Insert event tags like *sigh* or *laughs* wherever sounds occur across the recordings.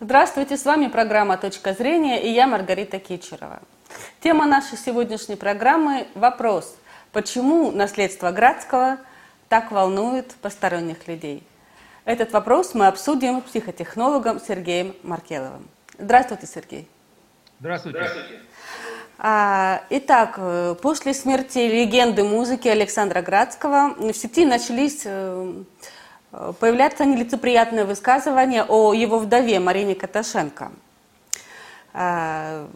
Здравствуйте, с вами программа «Точка зрения» и я Маргарита Кичерова. Тема нашей сегодняшней программы – вопрос, почему наследство Градского так волнует посторонних людей? Этот вопрос мы обсудим с психотехнологом Сергеем Маркеловым. Здравствуйте, Сергей. Здравствуйте. Здравствуйте. А, итак, э, после смерти легенды музыки Александра Градского в сети начались э, появляться нелицеприятные высказывания о его вдове Марине Каташенко. А,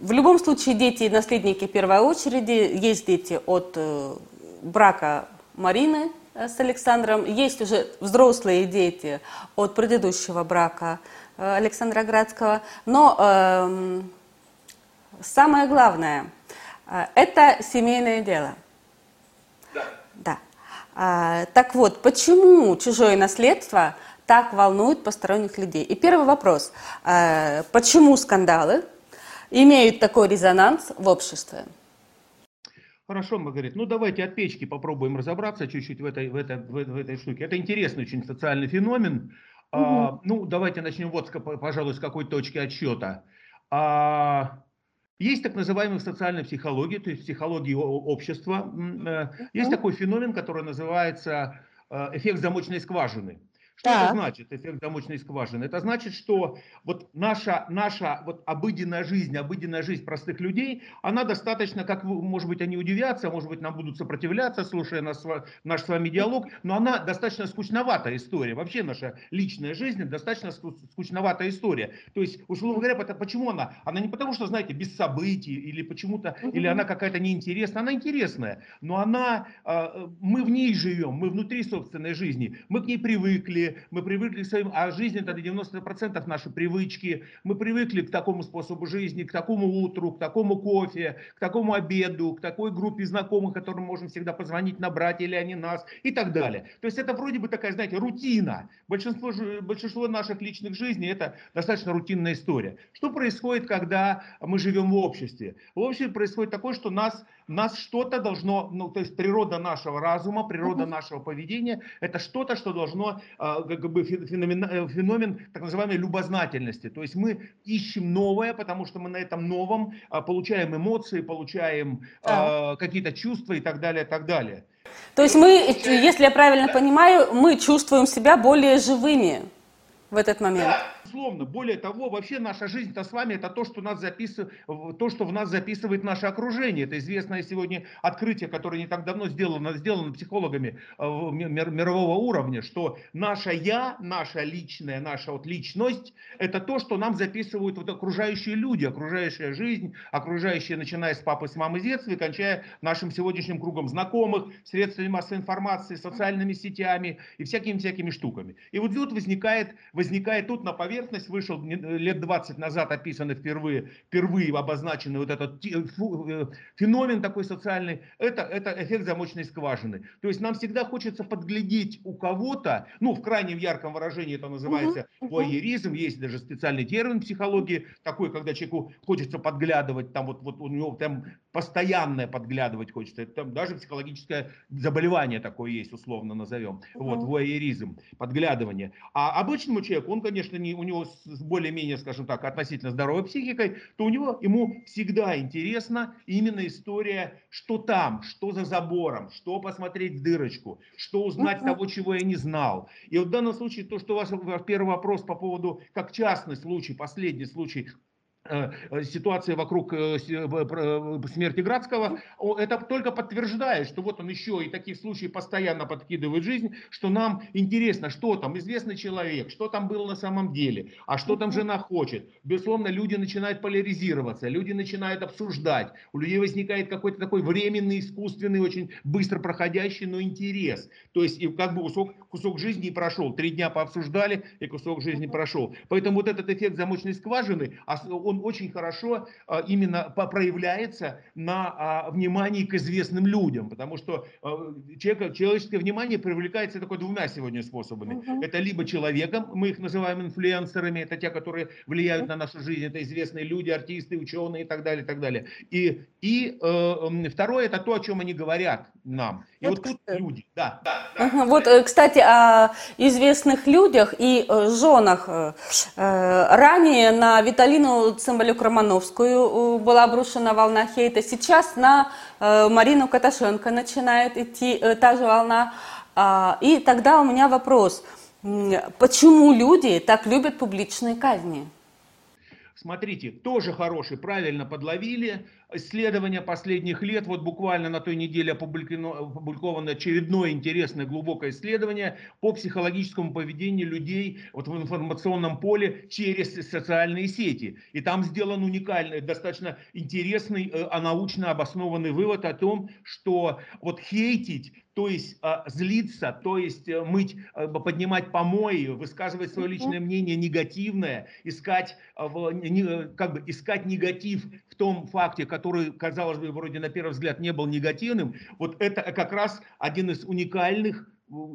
в любом случае дети и наследники первой очереди. Есть дети от э, брака Марины с Александром, есть уже взрослые дети от предыдущего брака Александра Градского. Но э, самое главное, э, это семейное дело. Да. Да. А, так вот, почему чужое наследство так волнует посторонних людей? И первый вопрос. А, почему скандалы имеют такой резонанс в обществе? Хорошо, Маргарита. Ну, давайте от печки попробуем разобраться чуть-чуть в этой, в, этой, в, в этой штуке. Это интересный очень социальный феномен. Угу. А, ну, давайте начнем вот, пожалуй, с какой точки отсчета. А, есть так называемая социальная психология, то есть психология общества. Э, есть такой феномен, который называется э, эффект замочной скважины. Что так. это значит, эффект замочной скважины? Это значит, что вот наша, наша вот обыденная жизнь, обыденная жизнь простых людей, она достаточно, как вы, может быть, они удивятся, может быть, нам будут сопротивляться, слушая нас, наш с вами диалог, но она достаточно скучноватая история. Вообще наша личная жизнь достаточно скучноватая история. То есть, условно говоря, почему она? Она не потому, что, знаете, без событий, или почему-то, или она какая-то неинтересная, она интересная, но она, а, мы в ней живем, мы внутри собственной жизни, мы к ней привыкли, мы привыкли к своим, а жизнь это 90% наши привычки, мы привыкли к такому способу жизни, к такому утру, к такому кофе, к такому обеду, к такой группе знакомых, которым можем всегда позвонить, набрать или они нас и так далее. То есть это вроде бы такая, знаете, рутина. Большинство, большинство наших личных жизней это достаточно рутинная история. Что происходит, когда мы живем в обществе? В обществе происходит такое, что нас нас что-то должно, ну, то есть природа нашего разума, природа нашего поведения, это что-то, что должно, а, как бы феномен, э, феномен так называемой любознательности. То есть мы ищем новое, потому что мы на этом новом а, получаем эмоции, получаем да. какие-то чувства и так далее, и так далее. То есть мы, если я правильно понимаю, мы чувствуем себя более живыми в этот момент. Да безусловно. Более того, вообще наша жизнь-то с вами это то, что, нас записыв... то, что в нас записывает наше окружение. Это известное сегодня открытие, которое не так давно сделано, сделано психологами э, мирового уровня, что наше я, наша личная, наша вот личность, это то, что нам записывают вот окружающие люди, окружающая жизнь, окружающие, начиная с папы, с мамы, с детства и кончая нашим сегодняшним кругом знакомых, средствами массовой информации, социальными сетями и всякими-всякими штуками. И вот тут возникает, возникает тут на поверхности поверхность вышел лет 20 назад, описанный впервые, впервые обозначенный вот этот э, феномен такой социальный, это, это эффект замочной скважины. То есть нам всегда хочется подглядеть у кого-то, ну в крайнем ярком выражении это называется воеризм, есть даже специальный термин в психологии, такой, когда человеку хочется подглядывать, там вот, вот у него там постоянное подглядывать хочется, там даже психологическое заболевание такое есть, условно назовем, вот, воеризм, подглядывание. А обычному человеку, он, конечно, не, у него с более-менее, скажем так, относительно здоровой психикой, то у него, ему всегда интересна именно история, что там, что за забором, что посмотреть в дырочку, что узнать uh-huh. того, чего я не знал. И вот в данном случае то, что у вас первый вопрос по поводу, как частный случай, последний случай, Э, ситуация вокруг э, э, смерти Градского, это только подтверждает, что вот он еще и таких случаев постоянно подкидывает жизнь, что нам интересно, что там, известный человек, что там было на самом деле, а что там жена хочет. Безусловно, люди начинают поляризироваться, люди начинают обсуждать, у людей возникает какой-то такой временный, искусственный, очень быстро проходящий, но интерес. То есть и как бы кусок, кусок жизни прошел, три дня пообсуждали, и кусок жизни прошел. Поэтому вот этот эффект замочной скважины, он он очень хорошо а, именно проявляется на а, внимании к известным людям, потому что человек, человеческое внимание привлекается только двумя сегодня способами. Угу. Это либо человеком, мы их называем инфлюенсерами, это те, которые влияют на нашу жизнь, это известные люди, артисты, ученые и так далее, и так далее. И, и э, второе, это то, о чем они говорят нам. И вот, вот тут люди, да. да, да. Угу. Вот, э, кстати, о известных людях и э, женах. Ранее на Виталину Цымбалюк-Романовскую была обрушена волна хейта. Сейчас на Марину Каташенко начинает идти та же волна. А, и тогда у меня вопрос. Почему люди так любят публичные казни? Смотрите, тоже хороший, правильно подловили. Исследования последних лет, вот буквально на той неделе опубликовано очередное интересное глубокое исследование по психологическому поведению людей вот в информационном поле через социальные сети. И там сделан уникальный, достаточно интересный, э, а научно обоснованный вывод о том, что вот хейтить то есть а, злиться, то есть э, мыть, э, поднимать помои, высказывать свое личное мнение негативное, искать, как бы, искать негатив в том факте, который, казалось бы, вроде на первый взгляд не был негативным, вот это как раз один из уникальных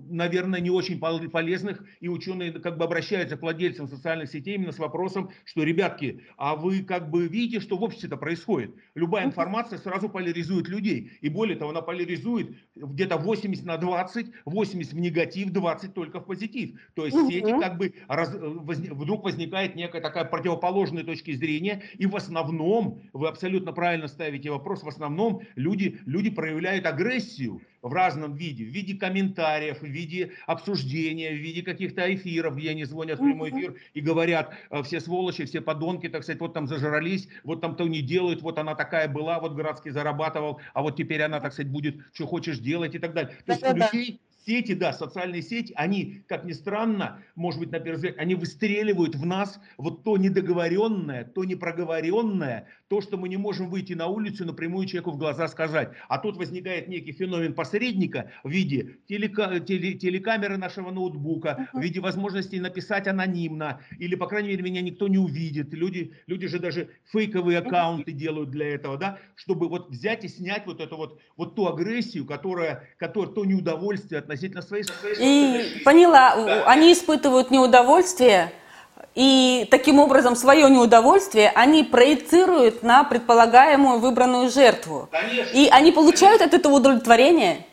наверное, не очень полезных, и ученые как бы обращаются к владельцам социальных сетей именно с вопросом, что, ребятки, а вы как бы видите, что в обществе-то происходит. Любая информация сразу поляризует людей, и более того, она поляризует где-то 80 на 20, 80 в негатив, 20 только в позитив. То есть сети как бы раз, воз, вдруг возникает некая такая противоположная точка зрения, и в основном, вы абсолютно правильно ставите вопрос, в основном люди, люди проявляют агрессию, в разном виде, в виде комментариев, в виде обсуждения, в виде каких-то эфиров, где они звонят в прямой эфир и говорят, «Э, все сволочи, все подонки, так сказать, вот там зажрались, вот там то не делают, вот она такая была, вот Градский зарабатывал, а вот теперь она, так сказать, будет, что хочешь делать и так далее. То есть у людей сети, да, социальные сети, они, как ни странно, может быть, на первый взгляд, они выстреливают в нас вот то недоговоренное, то непроговоренное, то, что мы не можем выйти на улицу напрямую человеку в глаза сказать. А тут возникает некий феномен посредника в виде телека, теле, телекамеры нашего ноутбука, в виде возможности написать анонимно, или, по крайней мере, меня никто не увидит. Люди, люди же даже фейковые аккаунты делают для этого, да, чтобы вот взять и снять вот эту вот, вот ту агрессию, которая, которая то неудовольствие относительно своей... своей и поняла, да. они испытывают неудовольствие, и таким образом свое неудовольствие они проецируют на предполагаемую выбранную жертву. Конечно. И они получают от этого удовлетворение.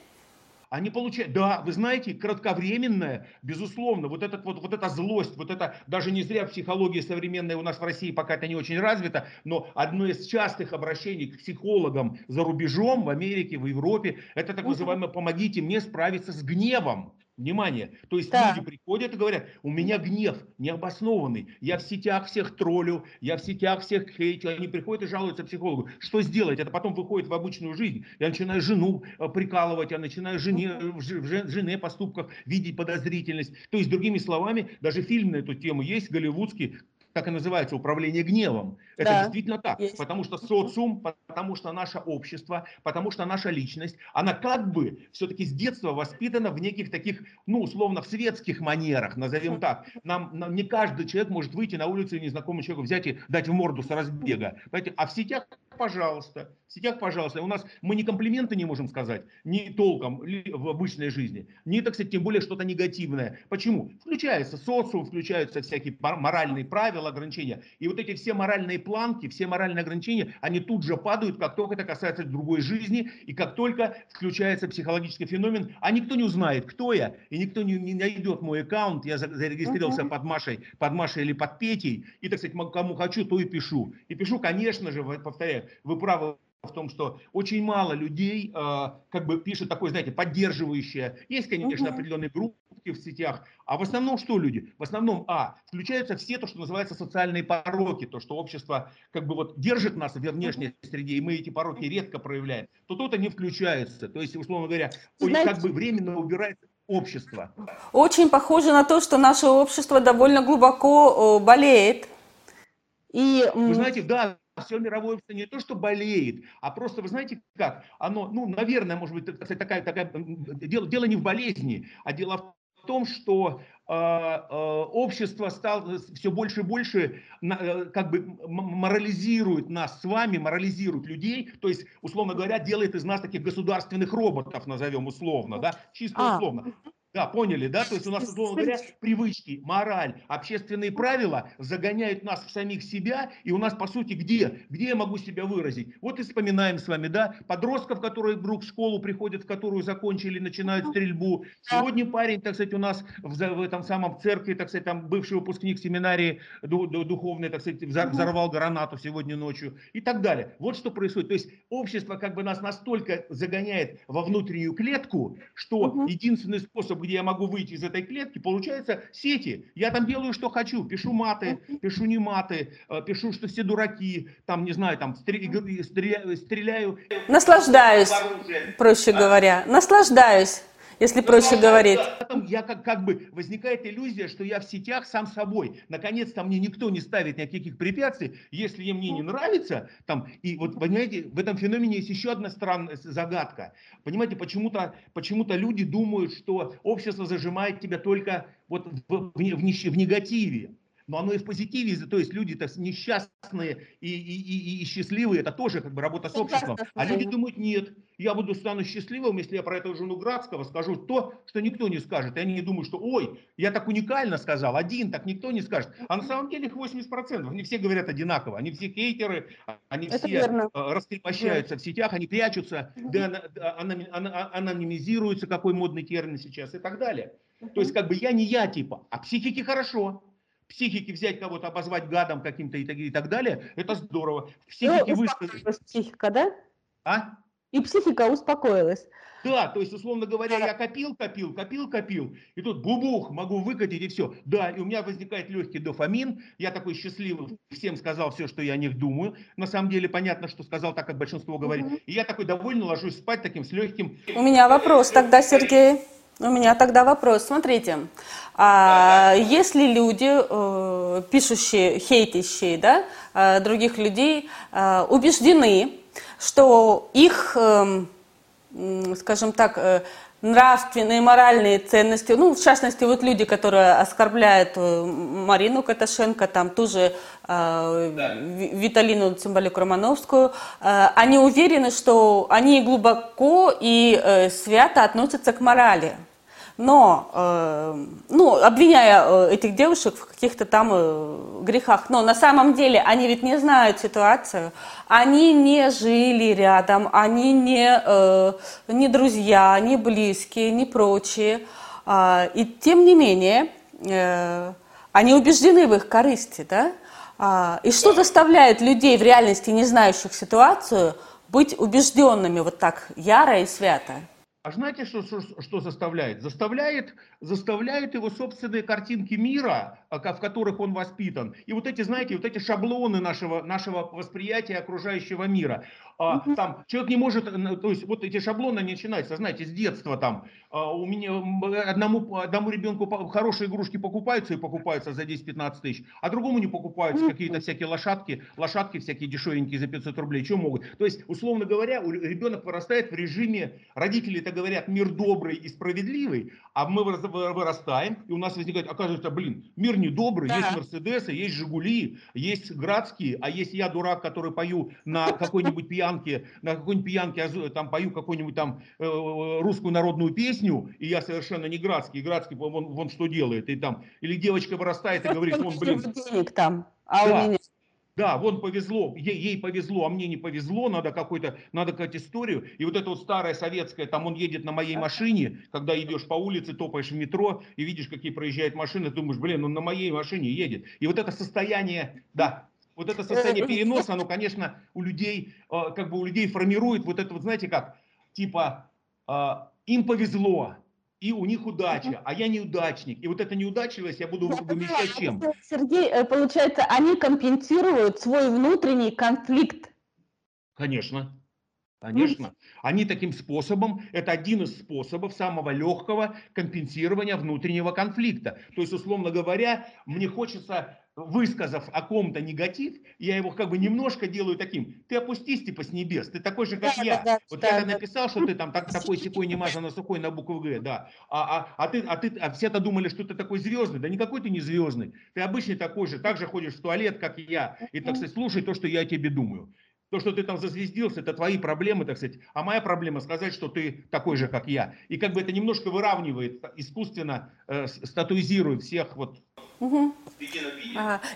Они получают, да, вы знаете, кратковременная, безусловно, вот, этот, вот, вот эта злость, вот это, даже не зря психология современная у нас в России пока это не очень развита, но одно из частых обращений к психологам за рубежом, в Америке, в Европе, это так называемое «помогите мне справиться с гневом». Внимание. То есть да. люди приходят и говорят, у меня гнев необоснованный, я в сетях всех троллю, я в сетях всех хейтю, они приходят и жалуются психологу. Что сделать? Это потом выходит в обычную жизнь. Я начинаю жену э, прикалывать, я начинаю жене, в жене поступках видеть подозрительность. То есть, другими словами, даже фильм на эту тему есть, голливудский, так и называется управление гневом. Это да, действительно так. Есть. Потому что социум, потому что наше общество, потому что наша личность, она как бы все-таки с детства воспитана в неких таких, ну, условно, в светских манерах, назовем так. Нам, нам не каждый человек может выйти на улицу и незнакомому человеку взять и дать в морду с разбега. Понимаете? А в сетях пожалуйста. В сетях, пожалуйста. У нас мы ни комплименты не можем сказать, ни толком в обычной жизни, ни, так сказать, тем более что-то негативное. Почему? Включается социум, включаются всякие моральные правила, ограничения. И вот эти все моральные планки, все моральные ограничения, они тут же падают, как только это касается другой жизни, и как только включается психологический феномен, а никто не узнает, кто я, и никто не, не найдет мой аккаунт, я зарегистрировался uh-huh. под Машей, под Машей или под Петей, и, так сказать, кому хочу, то и пишу. И пишу, конечно же, повторяю, вы правы в том, что очень мало людей э, как бы пишут такое, знаете, поддерживающее. Есть, конечно, определенные группы в сетях, а в основном что люди? В основном, а, включаются все то, что называется социальные пороки, то, что общество как бы вот держит нас в внешней среде, и мы эти пороки редко проявляем, то тут они включаются. То есть, условно говоря, Знаете, как бы временно убирается общество. Очень похоже на то, что наше общество довольно глубоко болеет. И... Вы знаете, да, все мировое общество не то, что болеет, а просто, вы знаете как, оно, ну, наверное, может быть, такая, такая, дело, дело не в болезни, а дело в том, что э, э, общество стало все больше и больше как бы морализирует нас с вами, морализирует людей, то есть, условно говоря, делает из нас таких государственных роботов, назовем условно, да, чисто а, условно. Да, поняли, да? То есть у нас, условно говоря, привычки, мораль, общественные правила загоняют нас в самих себя, и у нас, по сути, где? Где я могу себя выразить? Вот и вспоминаем с вами, да, подростков, которые вдруг в школу приходят, в которую закончили, начинают стрельбу. Сегодня парень, так сказать, у нас в, в этом самом церкви, так сказать, там бывший выпускник семинарии духовной, так сказать, взорвал гранату сегодня ночью и так далее. Вот что происходит. То есть общество как бы нас настолько загоняет во внутреннюю клетку, что единственный способ, где я могу выйти из этой клетки, получается сети. Я там делаю, что хочу, пишу маты, пишу не маты, э, пишу, что все дураки, там, не знаю, там, стреляю. стреляю. Наслаждаюсь, проще говоря, наслаждаюсь если проще говорить. Я как, как бы возникает иллюзия, что я в сетях сам собой. Наконец-то мне никто не ставит никаких препятствий. Если мне не нравится, там, и вот, понимаете, в этом феномене есть еще одна странная загадка. Понимаете, почему-то почему люди думают, что общество зажимает тебя только вот в, в, в, в негативе но оно и в позитиве, то есть люди-то несчастные и, и, и, и счастливые, это тоже как бы работа с обществом. А люди думают, нет, я буду стану счастливым, если я про эту жену Градского скажу то, что никто не скажет. И они думают, что ой, я так уникально сказал, один, так никто не скажет. А на самом деле их 80%, они все говорят одинаково, они все хейтеры, они это все верно. Э, раскрепощаются в сетях, они прячутся, да, анонимизируются, какой модный термин сейчас и так далее. То есть как бы я не я типа, а психики хорошо психике взять кого-то, обозвать гадом каким-то и, так, и так далее, это здорово. В психике ну, высказать... психика, да? А? И психика успокоилась. Да, то есть, условно говоря, я копил, копил, копил, копил, и тут бубух, могу выкатить, и все. Да, и у меня возникает легкий дофамин, я такой счастливый, всем сказал все, что я о них думаю. На самом деле, понятно, что сказал так, как большинство говорит. И я такой довольно ложусь спать таким с легким... У меня вопрос тогда, Сергей. У меня тогда вопрос. Смотрите, а, если люди, э, пишущие, хейтящие да, э, других людей, э, убеждены, что их, скажем так, нравственные, моральные ценности, ну, в частности, вот люди, которые оскорбляют Марину Каташенко, там тоже э, да. Виталину Цимбалюк Романовскую, э, они уверены, что они глубоко и э, свято относятся к морали но, э, ну, обвиняя э, этих девушек в каких-то там э, грехах, но на самом деле они ведь не знают ситуацию, они не жили рядом, они не, э, не друзья, не близкие, не прочие, э, и тем не менее э, они убеждены в их корысти, да? А, и что заставляет людей в реальности, не знающих ситуацию, быть убежденными вот так яро и свято? А знаете, что, что, что заставляет? Заставляет, заставляет его собственные картинки мира, в которых он воспитан. И вот эти, знаете, вот эти шаблоны нашего, нашего восприятия окружающего мира. А, там человек не может, то есть вот эти шаблоны начинаются, знаете, с детства там. А, у меня одному, одному ребенку хорошие игрушки покупаются и покупаются за 10-15 тысяч, а другому не покупаются какие-то всякие лошадки, лошадки всякие дешевенькие за 500 рублей, что могут. То есть, условно говоря, ребенок вырастает в режиме, родители это говорят, мир добрый и справедливый, а мы вырастаем, и у нас возникает, оказывается, блин, мир не добрый, да. есть Мерседесы, есть Жигули, есть Градские, а есть я дурак, который пою на *laughs* какой-нибудь пьянке, на какой-нибудь пьянке там пою какую-нибудь там э, русскую народную песню, и я совершенно не Градский, Градский вон, вон что делает, и там, или девочка вырастает и *laughs* говорит, он, блин... Там, а да. у меня... Да, вон повезло, ей, ей повезло, а мне не повезло, надо какой-то, надо какую-то историю. И вот это вот старая советская, там он едет на моей машине, когда идешь по улице, топаешь в метро и видишь, какие проезжают машины, думаешь, блин, он на моей машине едет. И вот это состояние, да, вот это состояние *laughs* переноса, оно, конечно, у людей, э, как бы у людей формирует вот это вот, знаете как, типа, э, им повезло, и у них удача, а я неудачник. И вот эта неудачливость я буду вымещать чем? Сергей, э, получается, они компенсируют свой внутренний конфликт. Конечно. Конечно. Они таким способом, это один из способов самого легкого компенсирования внутреннего конфликта. То есть, условно говоря, мне хочется высказав о ком-то негатив, я его как бы немножко делаю таким. Ты опустись типа с небес, ты такой же, как да, я. Да, да, вот да, я да. написал, что ты там так, *laughs* такой секой не мазано сухой на букву Г, да. А, а, а ты, а ты, а все-то думали, что ты такой звездный. Да никакой ты не звездный. Ты обычный такой же, так же ходишь в туалет, как и я. И, так сказать, слушай то, что я о тебе думаю. То, что ты там зазвездился, это твои проблемы, так сказать. А моя проблема сказать, что ты такой же, как я. И как бы это немножко выравнивает, искусственно э, статуизирует всех вот Угу.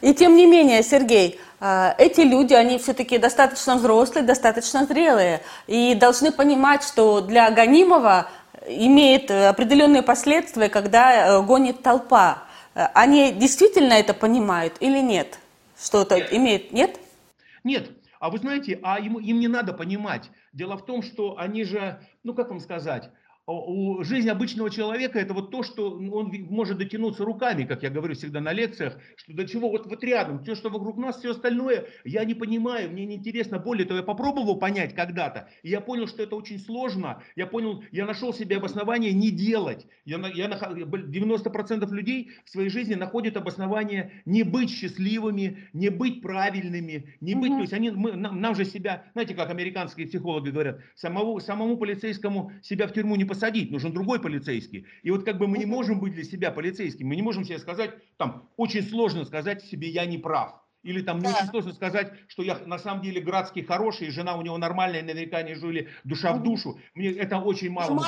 И тем не менее, Сергей, а, эти люди, они все-таки достаточно взрослые, достаточно зрелые и должны понимать, что для гонимого имеет определенные последствия, когда э, гонит толпа. Они действительно это понимают или нет? Что это нет. имеет? Нет? Нет. А вы знаете, а им, им не надо понимать. Дело в том, что они же, ну как вам сказать, у жизни обычного человека это вот то, что он может дотянуться руками, как я говорю всегда на лекциях, что до чего вот, вот рядом, все, что вокруг нас, все остальное, я не понимаю, мне неинтересно. Более того, я попробовал понять когда-то, и я понял, что это очень сложно. Я понял, я нашел себе обоснование не делать. Я, я, 90% людей в своей жизни находят обоснование не быть счастливыми, не быть правильными, не быть, mm-hmm. то есть они, мы, нам, нам же себя, знаете, как американские психологи говорят, самого, самому полицейскому себя в тюрьму не посадить посадить, нужен другой полицейский. И вот как бы мы не можем быть для себя полицейским, мы не можем себе сказать, там, очень сложно сказать себе, я не прав. Или там не да. очень сложно сказать, что я на самом деле Градский хороший, и жена у него нормальная, наверняка не жили душа в душу. Мне это очень мало.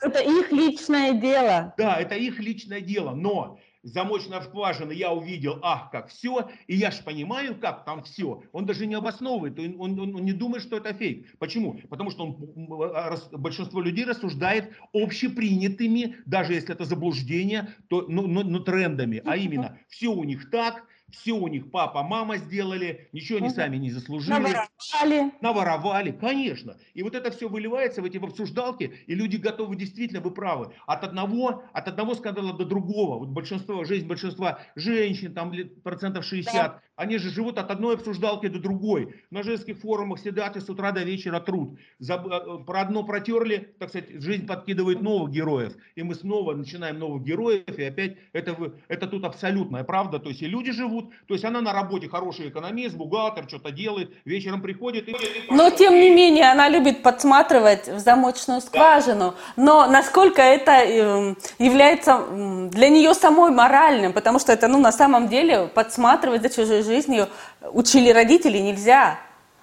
Это их личное дело. Да, это их личное дело. Но замочная скважина, я увидел, ах, как все, и я же понимаю, как там все. Он даже не обосновывает, он, он, он не думает, что это фейк. Почему? Потому что он, а, большинство людей рассуждает общепринятыми, даже если это заблуждение, то, ну, ну, ну, трендами, а именно, все у них так, все у них папа, мама сделали, ничего они сами не заслужили. Наворовали. Наворовали, конечно. И вот это все выливается в эти обсуждалки, и люди готовы, действительно, вы правы, от одного, от одного скандала до другого. Вот большинство, жизнь большинства женщин, там процентов 60, да. они же живут от одной обсуждалки до другой. На женских форумах сидят и с утра до вечера труд. За, э, про одно протерли, так сказать, жизнь подкидывает новых героев. И мы снова начинаем новых героев, и опять это, это тут абсолютная правда. То есть и люди живут, живут. То есть она на работе хороший экономист, бухгалтер, что-то делает, вечером приходит. И... Но тем не менее она любит подсматривать в замочную скважину. Да. Но насколько это эм, является для нее самой моральным, потому что это ну, на самом деле подсматривать за чужой жизнью учили родители нельзя.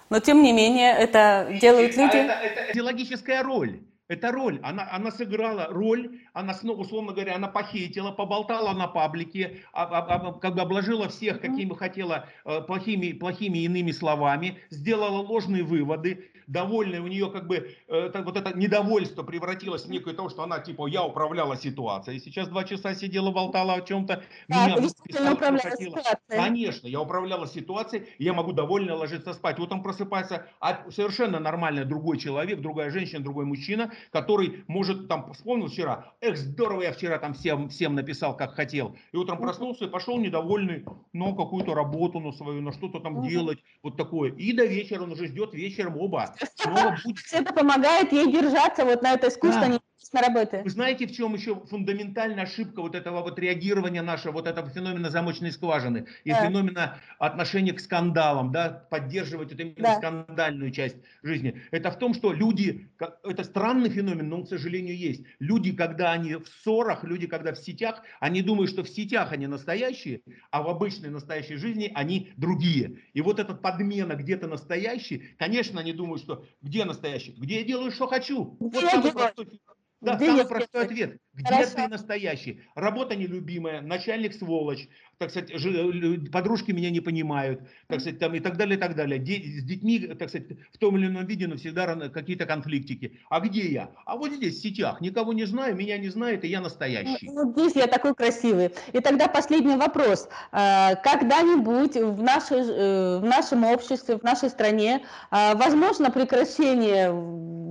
Но тем не менее это делают а люди. А это, это идеологическая роль. Это роль, она, она сыграла роль, она, условно говоря, она похитила, поболтала на паблике, а, а, а, как бы обложила всех, какими хотела, э, плохими, плохими иными словами, сделала ложные выводы, довольная у нее как бы э, вот это недовольство превратилось в некое то, что она типа я управляла ситуацией. Сейчас два часа сидела, болтала о чем-то. Да, меня писала, управляла ситуацией. Конечно, я управляла ситуацией, я могу довольно ложиться спать. Вот он просыпается а совершенно нормальный другой человек, другая женщина, другой мужчина, который может там вспомнил вчера, эх, здорово я вчера там всем, всем написал, как хотел. И утром проснулся и пошел недовольный, но какую-то работу на свою, на что-то там делать, вот такое. И до вечера он уже ждет вечером оба Это помогает ей держаться вот на этой искусственной на работе. Вы знаете, в чем еще фундаментальная ошибка вот этого вот реагирования нашего, вот этого феномена замочной скважины и да. феномена отношения к скандалам, да, поддерживать вот именно да. скандальную часть жизни. Это в том, что люди, это странный феномен, но он, к сожалению, есть. Люди, когда они в ссорах, люди, когда в сетях, они думают, что в сетях они настоящие, а в обычной настоящей жизни они другие. И вот этот подмена где-то настоящий, конечно, они думают, что где настоящий? Где я делаю, что хочу? Вот простой да, Где самый простой ответ. Где Хорошо. ты настоящий? Работа нелюбимая, начальник сволочь, так сказать, подружки меня не понимают, так сказать, там и так далее, и так далее. С детьми, так сказать, в том или ином виде, но всегда какие-то конфликтики. А где я? А вот здесь, в сетях. Никого не знаю, меня не знает, и я настоящий. Ну, здесь я такой красивый. И тогда последний вопрос. А, когда-нибудь в, нашей, э, в нашем обществе, в нашей стране а, возможно прекращение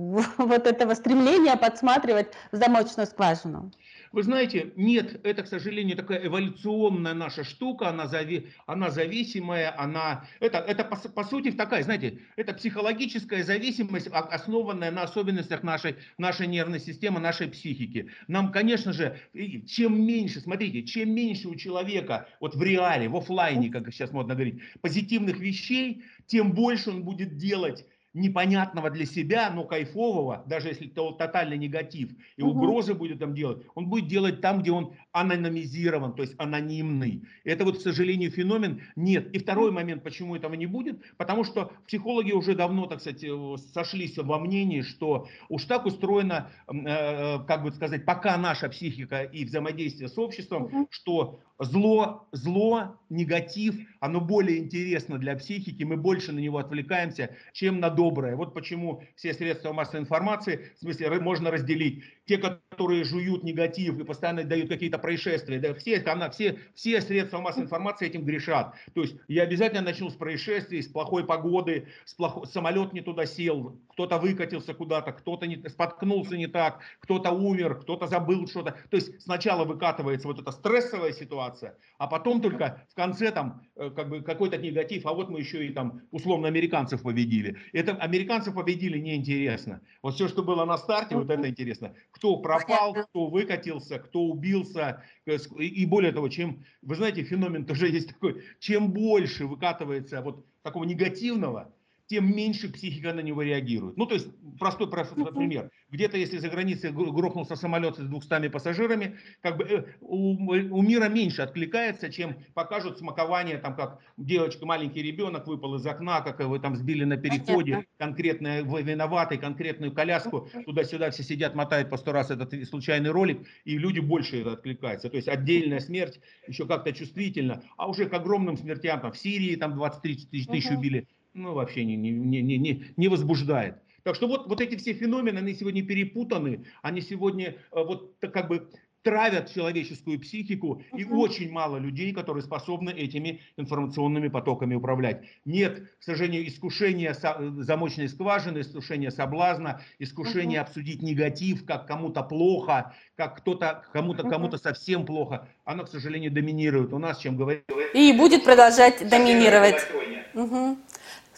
*laughs* вот этого стремления подсматривать в замочную скважину? Вы знаете, нет, это, к сожалению, такая эволюционная наша штука, она, зави, она зависимая, она, это, это по, по сути такая, знаете, это психологическая зависимость, основанная на особенностях нашей, нашей нервной системы, нашей психики. Нам, конечно же, чем меньше, смотрите, чем меньше у человека, вот в реале, в офлайне, как сейчас модно говорить, позитивных вещей, тем больше он будет делать непонятного для себя, но кайфового, даже если это тотальный негатив, и угу. угрозы будет там делать, он будет делать там, где он анонимизирован, то есть анонимный. Это вот, к сожалению, феномен нет. И второй момент, почему этого не будет, потому что психологи уже давно, так сказать, э, сошлись во мнении, что уж так устроено, э, э, как бы сказать, пока наша психика и взаимодействие с обществом, что зло, зло, негатив, оно более интересно для психики, мы больше на него отвлекаемся, чем на доброе. Вот почему все средства массовой информации, в смысле, можно разделить те, которые жуют негатив и постоянно дают какие-то происшествия, да, все, она, все, все средства массовой информации этим грешат. То есть я обязательно начну с происшествий, с плохой погоды, с плохой, самолет не туда сел, кто-то выкатился куда-то, кто-то не, споткнулся не так, кто-то умер, кто-то забыл что-то. То есть сначала выкатывается вот эта стрессовая ситуация, а потом только в конце там э, как бы какой-то негатив, а вот мы еще и там условно американцев победили. Это американцев победили неинтересно. Вот все, что было на старте, вот это интересно. Кто пропал, кто выкатился, кто убился. И более того, чем, вы знаете, феномен тоже *laughs* есть такой, чем больше выкатывается вот такого негативного, тем меньше психика на него реагирует. Ну, то есть, простой, простой пример. Где-то, если за границей грохнулся самолет с 200 пассажирами, как бы э, у, у мира меньше откликается, чем покажут смакование, там, как девочка, маленький ребенок выпал из окна, как его там сбили на переходе, конкретно виноватый, конкретную коляску, туда-сюда все сидят, мотают по сто раз этот случайный ролик, и люди больше это откликаются. То есть, отдельная смерть еще как-то чувствительно, а уже к огромным смертям, там, в Сирии там 23 тысячи убили, ну, вообще не, не, не, не, не возбуждает. Так что вот, вот эти все феномены, они сегодня перепутаны, они сегодня э, вот как бы травят человеческую психику, и очень мало людей, которые способны этими информационными потоками управлять. Нет, к сожалению, искушения замочной скважины, искушения соблазна, искушения обсудить негатив, как кому-то плохо, как кто-то кому-то кому-то совсем плохо, оно, к сожалению, доминирует у нас, чем говорит. И будет продолжать доминировать. Угу.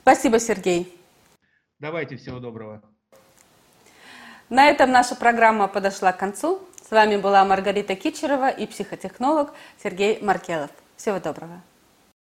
Спасибо, Сергей. Давайте, всего доброго. На этом наша программа подошла к концу. С вами была Маргарита Кичерова и психотехнолог Сергей Маркелов. Всего доброго.